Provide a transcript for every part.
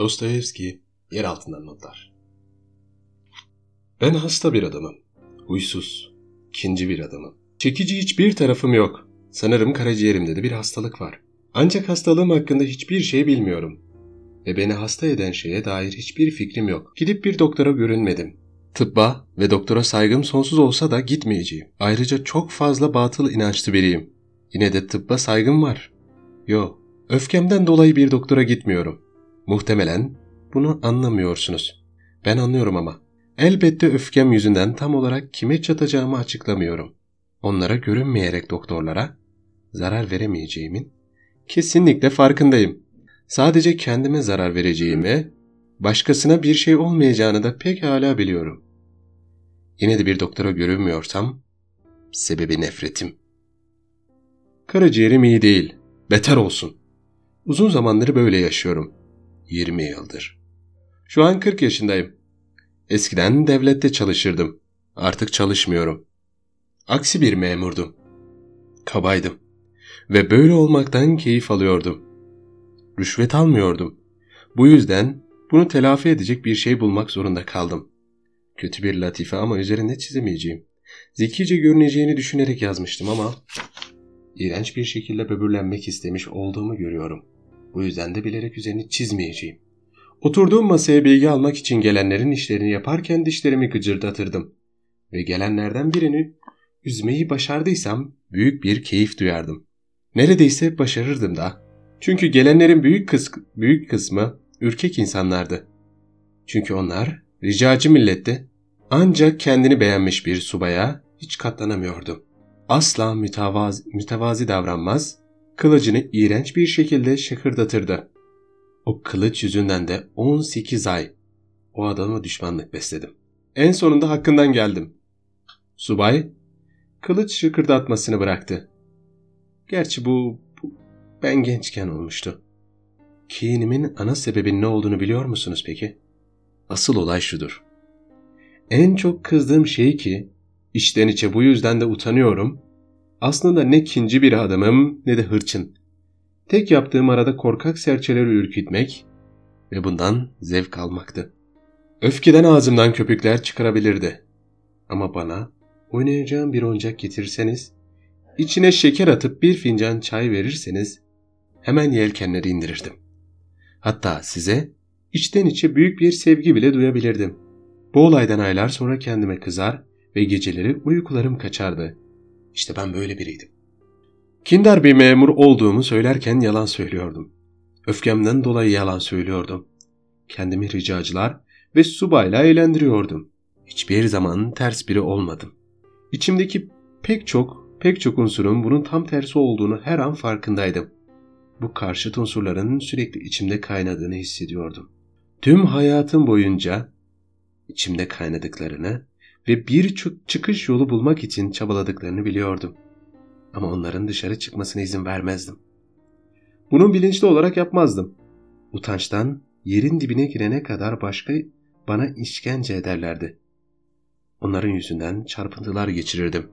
Dostoyevski, yer altından notlar. Ben hasta bir adamım. Huysuz, ikinci bir adamım. Çekici hiçbir tarafım yok. Sanırım karaciğerimde de bir hastalık var. Ancak hastalığım hakkında hiçbir şey bilmiyorum. Ve beni hasta eden şeye dair hiçbir fikrim yok. Gidip bir doktora görünmedim. Tıbba ve doktora saygım sonsuz olsa da gitmeyeceğim. Ayrıca çok fazla batıl inançlı biriyim. Yine de tıbba saygım var. Yo, öfkemden dolayı bir doktora gitmiyorum. Muhtemelen bunu anlamıyorsunuz. Ben anlıyorum ama. Elbette öfkem yüzünden tam olarak kime çatacağımı açıklamıyorum. Onlara görünmeyerek doktorlara zarar veremeyeceğimin kesinlikle farkındayım. Sadece kendime zarar vereceğimi, başkasına bir şey olmayacağını da pek hala biliyorum. Yine de bir doktora görünmüyorsam sebebi nefretim. Karaciğerim iyi değil, beter olsun. Uzun zamandır böyle yaşıyorum. 20 yıldır. Şu an 40 yaşındayım. Eskiden devlette çalışırdım. Artık çalışmıyorum. Aksi bir memurdum. Kabaydım. Ve böyle olmaktan keyif alıyordum. Rüşvet almıyordum. Bu yüzden bunu telafi edecek bir şey bulmak zorunda kaldım. Kötü bir latife ama üzerinde çizemeyeceğim. Zekice görüneceğini düşünerek yazmıştım ama iğrenç bir şekilde böbürlenmek istemiş olduğumu görüyorum. Bu yüzden de bilerek üzerini çizmeyeceğim. Oturduğum masaya bilgi almak için gelenlerin işlerini yaparken dişlerimi gıcırdatırdım. Ve gelenlerden birini üzmeyi başardıysam büyük bir keyif duyardım. Neredeyse başarırdım da. Çünkü gelenlerin büyük, kıs büyük kısmı ürkek insanlardı. Çünkü onlar ricacı millette ancak kendini beğenmiş bir subaya hiç katlanamıyordu. Asla mütevazi, mütevazi davranmaz, kılıcını iğrenç bir şekilde şıkırdatırdı. O kılıç yüzünden de 18 ay o adama düşmanlık besledim. En sonunda hakkından geldim. Subay, kılıç şıkırdatmasını bıraktı. Gerçi bu, bu ben gençken olmuştu. Kinimin ana sebebinin ne olduğunu biliyor musunuz peki? Asıl olay şudur. En çok kızdığım şey ki, içten içe bu yüzden de utanıyorum. Aslında ne kinci bir adamım ne de hırçın. Tek yaptığım arada korkak serçeleri ürkütmek ve bundan zevk almaktı. Öfkeden ağzımdan köpükler çıkarabilirdi. Ama bana oynayacağım bir oyuncak getirseniz, içine şeker atıp bir fincan çay verirseniz hemen yelkenleri indirirdim. Hatta size içten içe büyük bir sevgi bile duyabilirdim. Bu olaydan aylar sonra kendime kızar ve geceleri uykularım kaçardı. İşte ben böyle biriydim. Kindar bir memur olduğumu söylerken yalan söylüyordum. Öfkemden dolayı yalan söylüyordum. Kendimi ricacılar ve subayla eğlendiriyordum. Hiçbir zaman ters biri olmadım. İçimdeki pek çok, pek çok unsurun bunun tam tersi olduğunu her an farkındaydım. Bu karşıt unsurların sürekli içimde kaynadığını hissediyordum. Tüm hayatım boyunca içimde kaynadıklarını ve bir çıkış yolu bulmak için çabaladıklarını biliyordum. Ama onların dışarı çıkmasına izin vermezdim. Bunun bilinçli olarak yapmazdım. Utançtan yerin dibine girene kadar başka bana işkence ederlerdi. Onların yüzünden çarpıntılar geçirirdim.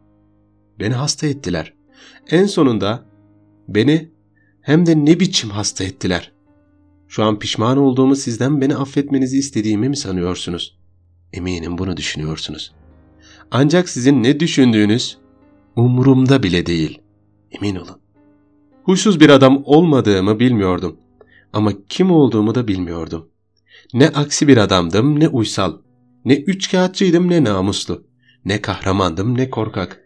Beni hasta ettiler. En sonunda beni hem de ne biçim hasta ettiler. Şu an pişman olduğumu sizden beni affetmenizi istediğimi mi sanıyorsunuz? Eminim bunu düşünüyorsunuz. Ancak sizin ne düşündüğünüz umurumda bile değil. Emin olun. Huysuz bir adam olmadığımı bilmiyordum. Ama kim olduğumu da bilmiyordum. Ne aksi bir adamdım ne uysal. Ne üçkağıtçıydım ne namuslu. Ne kahramandım ne korkak.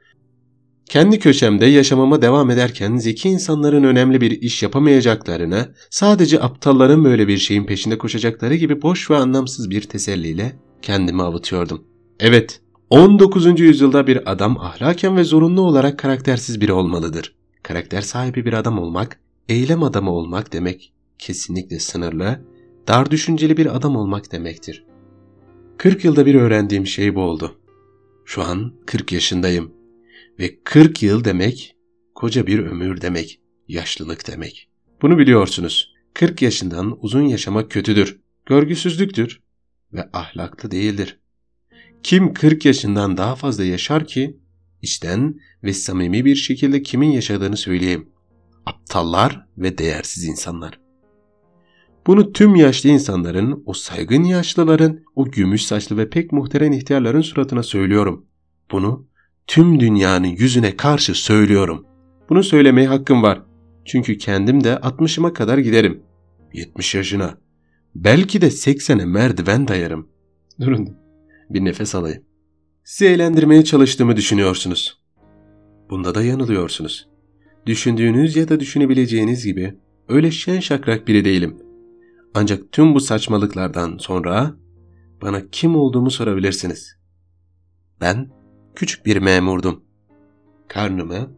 Kendi köşemde yaşamama devam ederken zeki insanların önemli bir iş yapamayacaklarını, sadece aptalların böyle bir şeyin peşinde koşacakları gibi boş ve anlamsız bir teselliyle kendimi avutuyordum. Evet, 19. yüzyılda bir adam ahlaken ve zorunlu olarak karaktersiz biri olmalıdır. Karakter sahibi bir adam olmak, eylem adamı olmak demek kesinlikle sınırlı, dar düşünceli bir adam olmak demektir. 40 yılda bir öğrendiğim şey bu oldu. Şu an 40 yaşındayım ve 40 yıl demek koca bir ömür demek, yaşlılık demek. Bunu biliyorsunuz. 40 yaşından uzun yaşamak kötüdür, görgüsüzlüktür ve ahlaklı değildir. Kim 40 yaşından daha fazla yaşar ki, içten ve samimi bir şekilde kimin yaşadığını söyleyeyim. Aptallar ve değersiz insanlar. Bunu tüm yaşlı insanların, o saygın yaşlıların, o gümüş saçlı ve pek muhterem ihtiyarların suratına söylüyorum. Bunu tüm dünyanın yüzüne karşı söylüyorum. Bunu söylemeye hakkım var. Çünkü kendim de 60'ıma kadar giderim. 70 yaşına. Belki de 80'e merdiven dayarım. Durun. Bir nefes alayım. Sizi eğlendirmeye çalıştığımı düşünüyorsunuz. Bunda da yanılıyorsunuz. Düşündüğünüz ya da düşünebileceğiniz gibi öyle şen şakrak biri değilim. Ancak tüm bu saçmalıklardan sonra bana kim olduğumu sorabilirsiniz. Ben küçük bir memurdum. Karnımı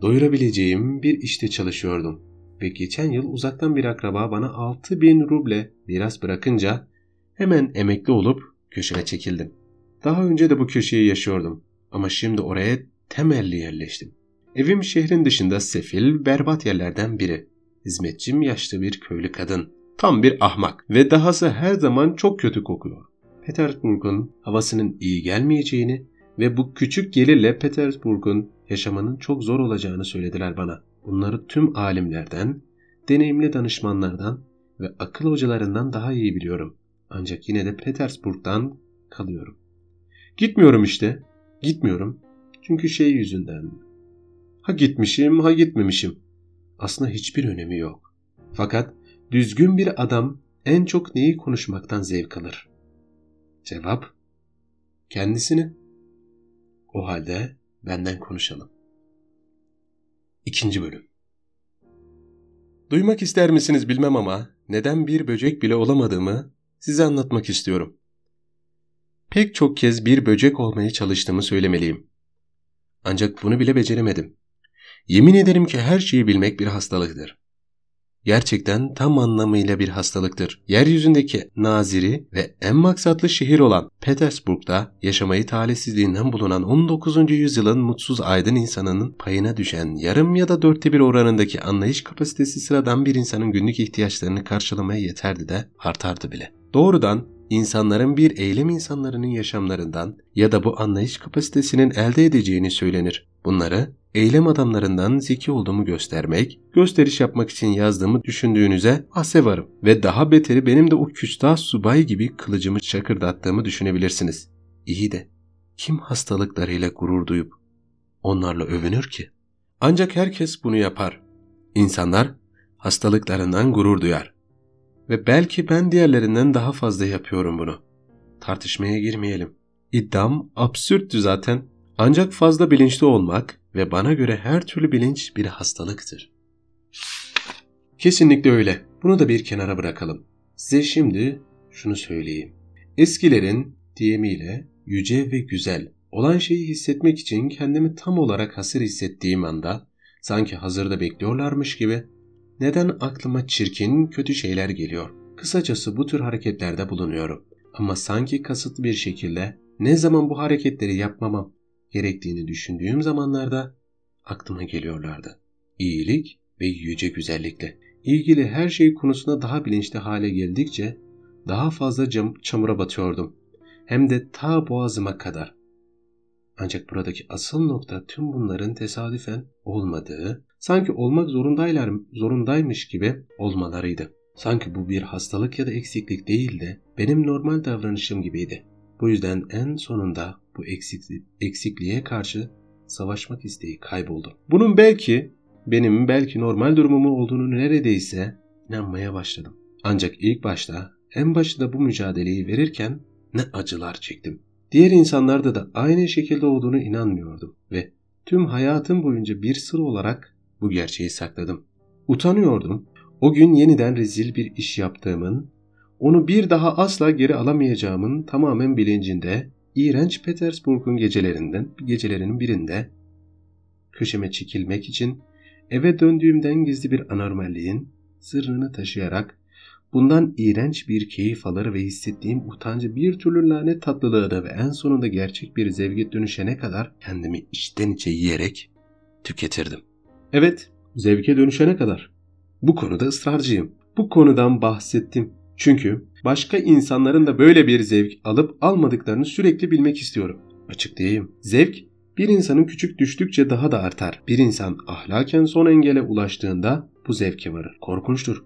doyurabileceğim bir işte çalışıyordum. Ve geçen yıl uzaktan bir akraba bana 6000 ruble miras bırakınca hemen emekli olup köşeme çekildim. Daha önce de bu köşeyi yaşıyordum ama şimdi oraya temelli yerleştim. Evim şehrin dışında sefil, berbat yerlerden biri. Hizmetçim yaşlı bir köylü kadın. Tam bir ahmak ve dahası her zaman çok kötü kokuyor. Petersburg'un havasının iyi gelmeyeceğini ve bu küçük gelirle Petersburg'un yaşamanın çok zor olacağını söylediler bana. Bunları tüm alimlerden, deneyimli danışmanlardan ve akıl hocalarından daha iyi biliyorum. Ancak yine de Petersburg'dan kalıyorum. Gitmiyorum işte. Gitmiyorum. Çünkü şey yüzünden. Ha gitmişim ha gitmemişim. Aslında hiçbir önemi yok. Fakat düzgün bir adam en çok neyi konuşmaktan zevk alır? Cevap kendisini. O halde benden konuşalım. İkinci bölüm. Duymak ister misiniz bilmem ama neden bir böcek bile olamadığımı size anlatmak istiyorum. Pek çok kez bir böcek olmaya çalıştığımı söylemeliyim. Ancak bunu bile beceremedim. Yemin ederim ki her şeyi bilmek bir hastalıktır gerçekten tam anlamıyla bir hastalıktır. Yeryüzündeki naziri ve en maksatlı şehir olan Petersburg'da yaşamayı talihsizliğinden bulunan 19. yüzyılın mutsuz aydın insanının payına düşen yarım ya da dörtte bir oranındaki anlayış kapasitesi sıradan bir insanın günlük ihtiyaçlarını karşılamaya yeterdi de artardı bile. Doğrudan insanların bir eylem insanlarının yaşamlarından ya da bu anlayış kapasitesinin elde edeceğini söylenir. Bunları eylem adamlarından zeki olduğumu göstermek, gösteriş yapmak için yazdığımı düşündüğünüze ase varım. Ve daha beteri benim de o küstah subay gibi kılıcımı çakırdattığımı düşünebilirsiniz. İyi de kim hastalıklarıyla gurur duyup onlarla övünür ki? Ancak herkes bunu yapar. İnsanlar hastalıklarından gurur duyar. Ve belki ben diğerlerinden daha fazla yapıyorum bunu. Tartışmaya girmeyelim. İddiam absürttü zaten. Ancak fazla bilinçli olmak ve bana göre her türlü bilinç bir hastalıktır. Kesinlikle öyle. Bunu da bir kenara bırakalım. Size şimdi şunu söyleyeyim. Eskilerin diyemiyle yüce ve güzel olan şeyi hissetmek için kendimi tam olarak hasır hissettiğim anda sanki hazırda bekliyorlarmış gibi neden aklıma çirkin, kötü şeyler geliyor? Kısacası bu tür hareketlerde bulunuyorum. Ama sanki kasıtlı bir şekilde ne zaman bu hareketleri yapmamam gerektiğini düşündüğüm zamanlarda aklıma geliyorlardı. İyilik ve yüce güzellikle ilgili her şey konusunda daha bilinçli hale geldikçe daha fazla cam, çamura batıyordum. Hem de ta boğazıma kadar. Ancak buradaki asıl nokta tüm bunların tesadüfen olmadığı, sanki olmak zorundaylar, zorundaymış gibi olmalarıydı. Sanki bu bir hastalık ya da eksiklik değil de benim normal davranışım gibiydi. Bu yüzden en sonunda bu eksikli, eksikliğe karşı savaşmak isteği kayboldu. Bunun belki benim belki normal durumumun olduğunu neredeyse inanmaya başladım. Ancak ilk başta en başında bu mücadeleyi verirken ne acılar çektim. Diğer insanlarda da aynı şekilde olduğunu inanmıyordum ve tüm hayatım boyunca bir sır olarak bu gerçeği sakladım. Utanıyordum. O gün yeniden rezil bir iş yaptığımın, onu bir daha asla geri alamayacağımın tamamen bilincinde iğrenç Petersburg'un gecelerinden gecelerinin birinde köşeme çekilmek için eve döndüğümden gizli bir anormalliğin sırrını taşıyarak bundan iğrenç bir keyif alır ve hissettiğim utancı bir türlü lanet tatlılığına ve en sonunda gerçek bir zevke dönüşene kadar kendimi içten içe yiyerek tüketirdim. Evet, zevke dönüşene kadar. Bu konuda ısrarcıyım. Bu konudan bahsettim. Çünkü başka insanların da böyle bir zevk alıp almadıklarını sürekli bilmek istiyorum. Açıklayayım. Zevk bir insanın küçük düştükçe daha da artar. Bir insan ahlaken son engele ulaştığında bu zevke varır. Korkunçtur.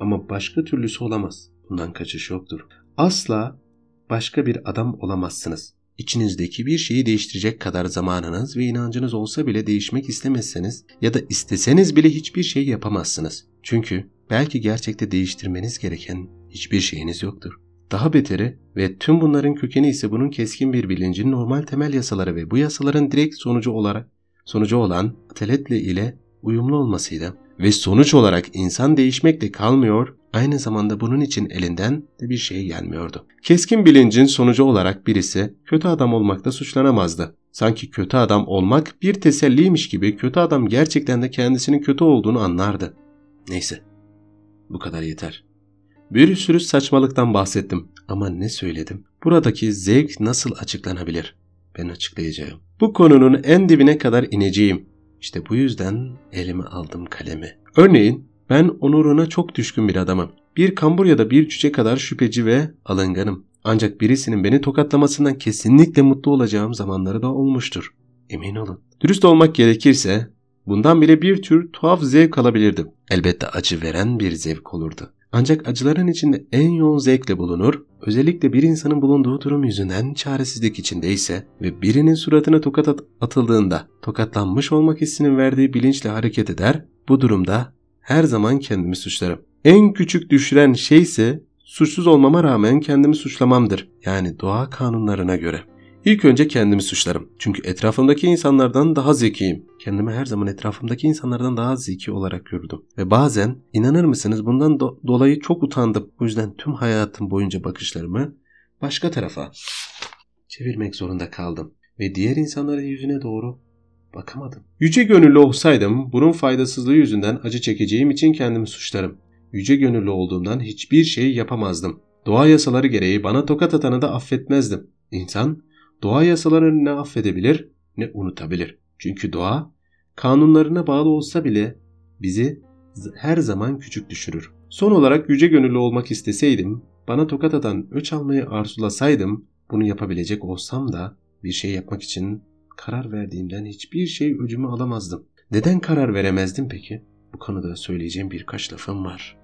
Ama başka türlüsü olamaz. Bundan kaçış yoktur. Asla başka bir adam olamazsınız. İçinizdeki bir şeyi değiştirecek kadar zamanınız ve inancınız olsa bile değişmek istemezseniz ya da isteseniz bile hiçbir şey yapamazsınız. Çünkü belki gerçekte değiştirmeniz gereken hiçbir şeyiniz yoktur. Daha beteri ve tüm bunların kökeni ise bunun keskin bir bilincin normal temel yasaları ve bu yasaların direkt sonucu olarak sonucu olan ateletle ile uyumlu olmasıydı. Ve sonuç olarak insan değişmekle kalmıyor, aynı zamanda bunun için elinden de bir şey gelmiyordu. Keskin bilincin sonucu olarak birisi kötü adam olmakta suçlanamazdı. Sanki kötü adam olmak bir teselliymiş gibi kötü adam gerçekten de kendisinin kötü olduğunu anlardı. Neyse, bu kadar yeter. Bir sürü saçmalıktan bahsettim ama ne söyledim? Buradaki zevk nasıl açıklanabilir? Ben açıklayacağım. Bu konunun en dibine kadar ineceğim. İşte bu yüzden elime aldım kalemi. Örneğin ben onuruna çok düşkün bir adamım. Bir kambur ya da bir cüce kadar şüpheci ve alınganım. Ancak birisinin beni tokatlamasından kesinlikle mutlu olacağım zamanları da olmuştur. Emin olun. Dürüst olmak gerekirse bundan bile bir tür tuhaf zevk alabilirdim. Elbette acı veren bir zevk olurdu. Ancak acıların içinde en yoğun zevkle bulunur, özellikle bir insanın bulunduğu durum yüzünden çaresizlik içindeyse ve birinin suratına tokat at atıldığında tokatlanmış olmak hissinin verdiği bilinçle hareket eder, bu durumda her zaman kendimi suçlarım. En küçük düşüren şey ise suçsuz olmama rağmen kendimi suçlamamdır. Yani doğa kanunlarına göre. İlk önce kendimi suçlarım. Çünkü etrafımdaki insanlardan daha zekiyim. Kendimi her zaman etrafımdaki insanlardan daha zeki olarak gördüm. Ve bazen inanır mısınız bundan do- dolayı çok utandım. Bu yüzden tüm hayatım boyunca bakışlarımı başka tarafa çevirmek zorunda kaldım. Ve diğer insanların yüzüne doğru bakamadım. Yüce gönüllü olsaydım bunun faydasızlığı yüzünden acı çekeceğim için kendimi suçlarım. Yüce gönüllü olduğumdan hiçbir şey yapamazdım. Doğa yasaları gereği bana tokat atanı da affetmezdim. İnsan doğa yasalarını ne affedebilir ne unutabilir. Çünkü doğa kanunlarına bağlı olsa bile bizi her zaman küçük düşürür. Son olarak yüce gönüllü olmak isteseydim, bana tokat atan öç almayı arzulasaydım, bunu yapabilecek olsam da bir şey yapmak için karar verdiğimden hiçbir şey öcümü alamazdım. Neden karar veremezdim peki? Bu konuda söyleyeceğim birkaç lafım var.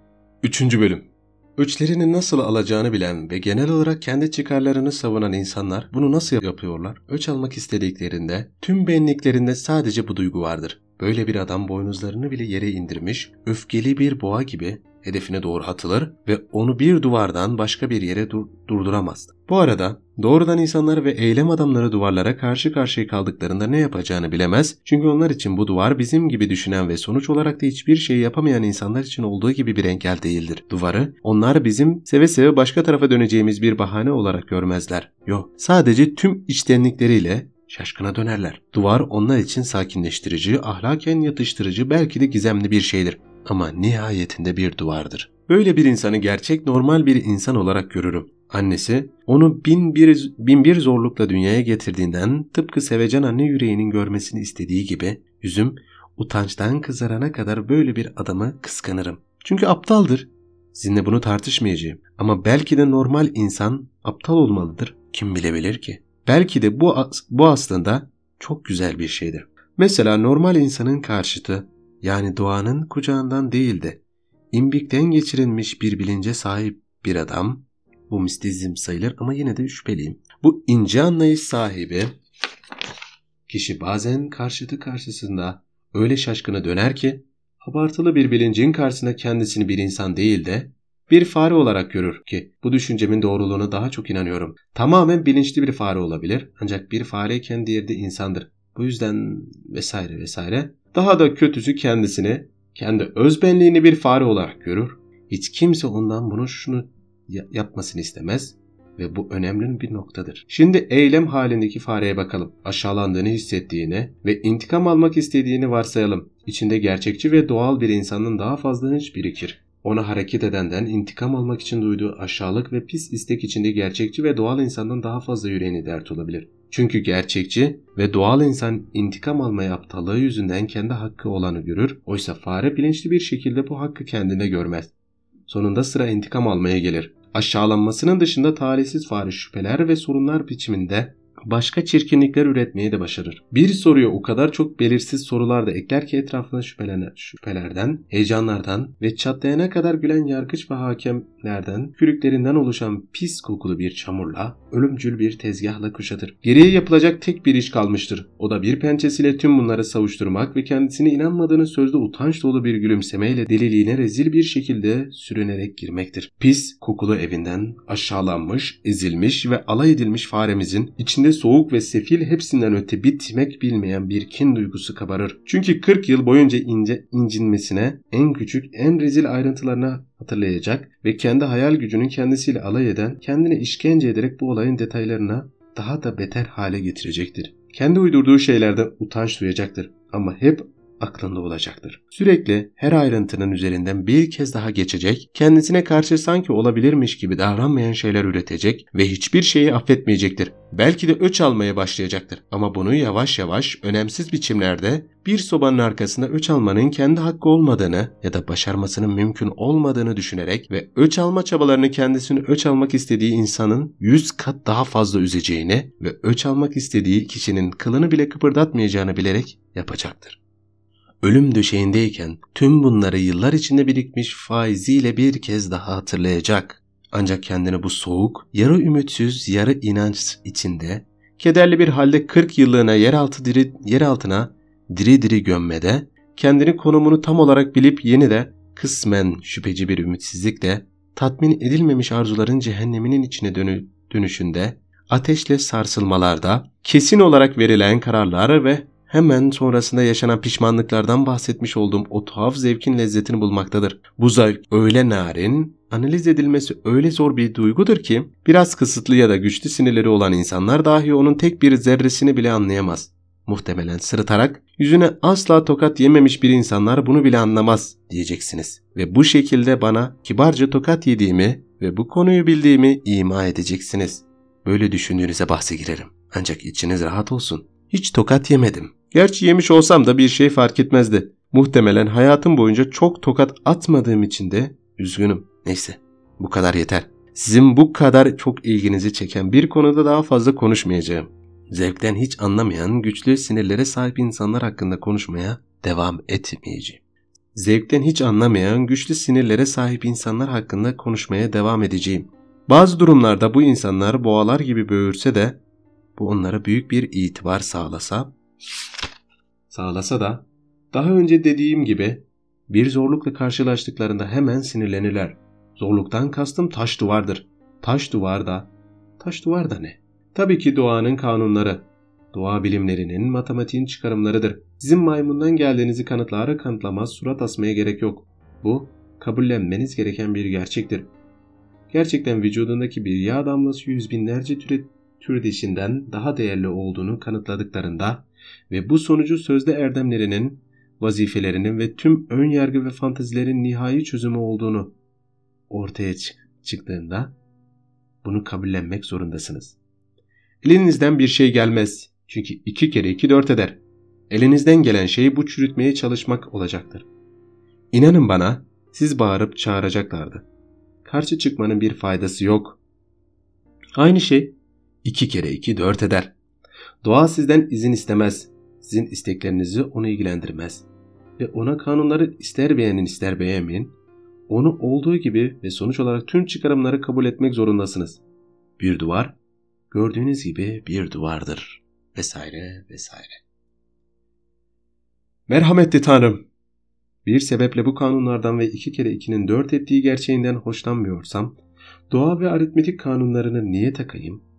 Üçüncü bölüm Öçlerini nasıl alacağını bilen ve genel olarak kendi çıkarlarını savunan insanlar bunu nasıl yapıyorlar? Öç almak istediklerinde tüm benliklerinde sadece bu duygu vardır. Böyle bir adam boynuzlarını bile yere indirmiş, öfkeli bir boğa gibi hedefine doğru atılır ve onu bir duvardan başka bir yere dur durduramaz. Bu arada doğrudan insanlar ve eylem adamları duvarlara karşı karşıya kaldıklarında ne yapacağını bilemez. Çünkü onlar için bu duvar bizim gibi düşünen ve sonuç olarak da hiçbir şey yapamayan insanlar için olduğu gibi bir engel değildir. Duvarı onlar bizim seve seve başka tarafa döneceğimiz bir bahane olarak görmezler. Yok sadece tüm içtenlikleriyle şaşkına dönerler. Duvar onlar için sakinleştirici, ahlaken yatıştırıcı belki de gizemli bir şeydir ama nihayetinde bir duvardır. Böyle bir insanı gerçek normal bir insan olarak görürüm. Annesi onu bin bir, bin bir zorlukla dünyaya getirdiğinden tıpkı sevecen anne yüreğinin görmesini istediği gibi yüzüm utançtan kızarana kadar böyle bir adamı kıskanırım. Çünkü aptaldır. Sizinle bunu tartışmayacağım. Ama belki de normal insan aptal olmalıdır. Kim bilebilir ki? Belki de bu, bu aslında çok güzel bir şeydir. Mesela normal insanın karşıtı yani doğanın kucağından değil de imbikten geçirilmiş bir bilince sahip bir adam, bu mistizm sayılır ama yine de şüpheliyim. Bu ince anlayış sahibi kişi bazen karşıtı karşısında öyle şaşkına döner ki abartılı bir bilincin karşısında kendisini bir insan değil de bir fare olarak görür ki bu düşüncemin doğruluğuna daha çok inanıyorum. Tamamen bilinçli bir fare olabilir ancak bir fareyken diğeri de insandır. Bu yüzden vesaire vesaire. Daha da kötüsü kendisini, kendi özbenliğini bir fare olarak görür. Hiç kimse ondan bunu şunu yapmasını istemez ve bu önemli bir noktadır. Şimdi eylem halindeki fareye bakalım. Aşağılandığını hissettiğini ve intikam almak istediğini varsayalım. İçinde gerçekçi ve doğal bir insanın daha fazla hınç birikir. Ona hareket edenden intikam almak için duyduğu aşağılık ve pis istek içinde gerçekçi ve doğal insandan daha fazla yüreğini dert olabilir. Çünkü gerçekçi ve doğal insan intikam almaya aptallığı yüzünden kendi hakkı olanı görür, oysa fare bilinçli bir şekilde bu hakkı kendine görmez. Sonunda sıra intikam almaya gelir. Aşağılanmasının dışında talihsiz fare şüpheler ve sorunlar biçiminde başka çirkinlikler üretmeyi de başarır. Bir soruya o kadar çok belirsiz sorular da ekler ki etrafına şüphelerden, heyecanlardan ve çatlayana kadar gülen yargıç ve hakemlerden, kürüklerinden oluşan pis kokulu bir çamurla, ölümcül bir tezgahla kuşatır. Geriye yapılacak tek bir iş kalmıştır. O da bir pençesiyle tüm bunları savuşturmak ve kendisine inanmadığını sözde utanç dolu bir gülümsemeyle deliliğine rezil bir şekilde sürünerek girmektir. Pis, kokulu evinden aşağılanmış, ezilmiş ve alay edilmiş faremizin içinde soğuk ve sefil hepsinden öte bitmek bilmeyen bir kin duygusu kabarır. Çünkü 40 yıl boyunca ince incinmesine en küçük, en rezil ayrıntılarına hatırlayacak ve kendi hayal gücünün kendisiyle alay eden, kendine işkence ederek bu olayın detaylarına daha da beter hale getirecektir. Kendi uydurduğu şeylerden utanç duyacaktır ama hep aklında olacaktır. Sürekli her ayrıntının üzerinden bir kez daha geçecek, kendisine karşı sanki olabilirmiş gibi davranmayan şeyler üretecek ve hiçbir şeyi affetmeyecektir. Belki de öç almaya başlayacaktır ama bunu yavaş yavaş önemsiz biçimlerde bir sobanın arkasında öç almanın kendi hakkı olmadığını ya da başarmasının mümkün olmadığını düşünerek ve öç alma çabalarını kendisini öç almak istediği insanın yüz kat daha fazla üzeceğini ve öç almak istediği kişinin kılını bile kıpırdatmayacağını bilerek yapacaktır ölüm döşeğindeyken tüm bunları yıllar içinde birikmiş faiziyle bir kez daha hatırlayacak. Ancak kendini bu soğuk, yarı ümitsiz, yarı inanç içinde, kederli bir halde 40 yıllığına yeraltı diri, yer altına diri diri gömmede, kendini konumunu tam olarak bilip yeni de kısmen şüpheci bir ümitsizlikle, tatmin edilmemiş arzuların cehenneminin içine dönü, dönüşünde, ateşle sarsılmalarda, kesin olarak verilen kararlar ve hemen sonrasında yaşanan pişmanlıklardan bahsetmiş olduğum o tuhaf zevkin lezzetini bulmaktadır. Bu zevk öyle narin, analiz edilmesi öyle zor bir duygudur ki biraz kısıtlı ya da güçlü sinirleri olan insanlar dahi onun tek bir zerresini bile anlayamaz. Muhtemelen sırıtarak yüzüne asla tokat yememiş bir insanlar bunu bile anlamaz diyeceksiniz. Ve bu şekilde bana kibarca tokat yediğimi ve bu konuyu bildiğimi ima edeceksiniz. Böyle düşündüğünüze bahse girerim. Ancak içiniz rahat olsun. Hiç tokat yemedim. Gerçi yemiş olsam da bir şey fark etmezdi. Muhtemelen hayatım boyunca çok tokat atmadığım için de üzgünüm. Neyse bu kadar yeter. Sizin bu kadar çok ilginizi çeken bir konuda daha fazla konuşmayacağım. Zevkten hiç anlamayan, güçlü sinirlere sahip insanlar hakkında konuşmaya devam etmeyeceğim. Zevkten hiç anlamayan, güçlü sinirlere sahip insanlar hakkında konuşmaya devam edeceğim. Bazı durumlarda bu insanlar boğalar gibi böğürse de bu onlara büyük bir itibar sağlasa sağlasa da daha önce dediğim gibi bir zorlukla karşılaştıklarında hemen sinirlenirler. Zorluktan kastım taş duvardır. Taş duvar da, taş duvar da ne? Tabii ki doğanın kanunları, doğa bilimlerinin, matematiğin çıkarımlarıdır. Sizin maymundan geldiğinizi kanıtlara kanıtlamaz surat asmaya gerek yok. Bu, kabullenmeniz gereken bir gerçektir. Gerçekten vücudundaki bir yağ damlası yüz binlerce türe, tür dişinden daha değerli olduğunu kanıtladıklarında ve bu sonucu sözde erdemlerinin, vazifelerinin ve tüm ön yargı ve fantazilerin nihai çözümü olduğunu ortaya çıktığında bunu kabullenmek zorundasınız. Elinizden bir şey gelmez. Çünkü iki kere iki dört eder. Elinizden gelen şey bu çürütmeye çalışmak olacaktır. İnanın bana siz bağırıp çağıracaklardı. Karşı çıkmanın bir faydası yok. Aynı şey iki kere iki dört eder. Doğa sizden izin istemez. Sizin isteklerinizi onu ilgilendirmez. Ve ona kanunları ister beğenin ister beğenmeyin, onu olduğu gibi ve sonuç olarak tüm çıkarımları kabul etmek zorundasınız. Bir duvar, gördüğünüz gibi bir duvardır. Vesaire vesaire. Merhametli Tanrım! Bir sebeple bu kanunlardan ve iki kere ikinin dört ettiği gerçeğinden hoşlanmıyorsam, doğa ve aritmetik kanunlarını niye takayım?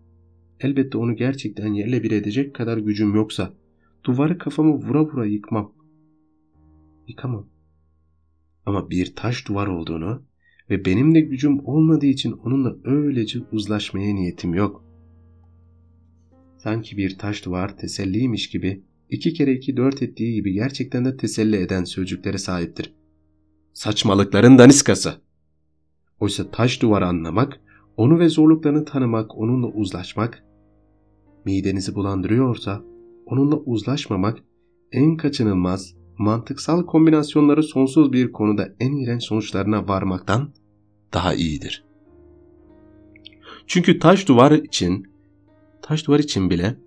Elbette onu gerçekten yerle bir edecek kadar gücüm yoksa duvarı kafamı vura vura yıkmam. Yıkamam. Ama bir taş duvar olduğunu ve benim de gücüm olmadığı için onunla öylece uzlaşmaya niyetim yok. Sanki bir taş duvar teselliymiş gibi iki kere iki dört ettiği gibi gerçekten de teselli eden sözcüklere sahiptir. Saçmalıkların daniskası. Oysa taş duvarı anlamak, onu ve zorluklarını tanımak, onunla uzlaşmak, midenizi bulandırıyorsa onunla uzlaşmamak en kaçınılmaz, mantıksal kombinasyonları sonsuz bir konuda en iğrenç sonuçlarına varmaktan daha iyidir. Çünkü taş duvar için taş duvar için bile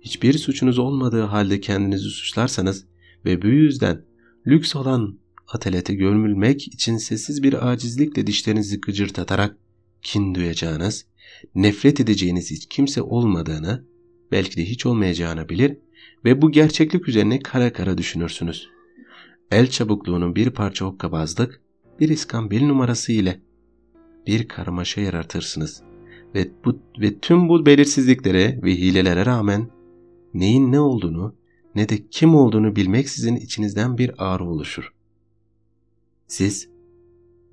hiçbir suçunuz olmadığı halde kendinizi suçlarsanız ve bu yüzden lüks olan atalete gömülmek için sessiz bir acizlikle dişlerinizi gıcırtatarak kin duyacağınız, nefret edeceğiniz hiç kimse olmadığını, belki de hiç olmayacağını bilir ve bu gerçeklik üzerine kara kara düşünürsünüz. El çabukluğunun bir parça hokkabazlık, bir iskambil numarası ile bir karmaşa yaratırsınız. Ve, bu, ve tüm bu belirsizliklere ve hilelere rağmen neyin ne olduğunu ne de kim olduğunu bilmek sizin içinizden bir ağrı oluşur. Siz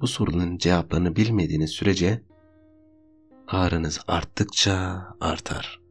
bu sorunun cevaplarını bilmediğiniz sürece ağrınız arttıkça artar.''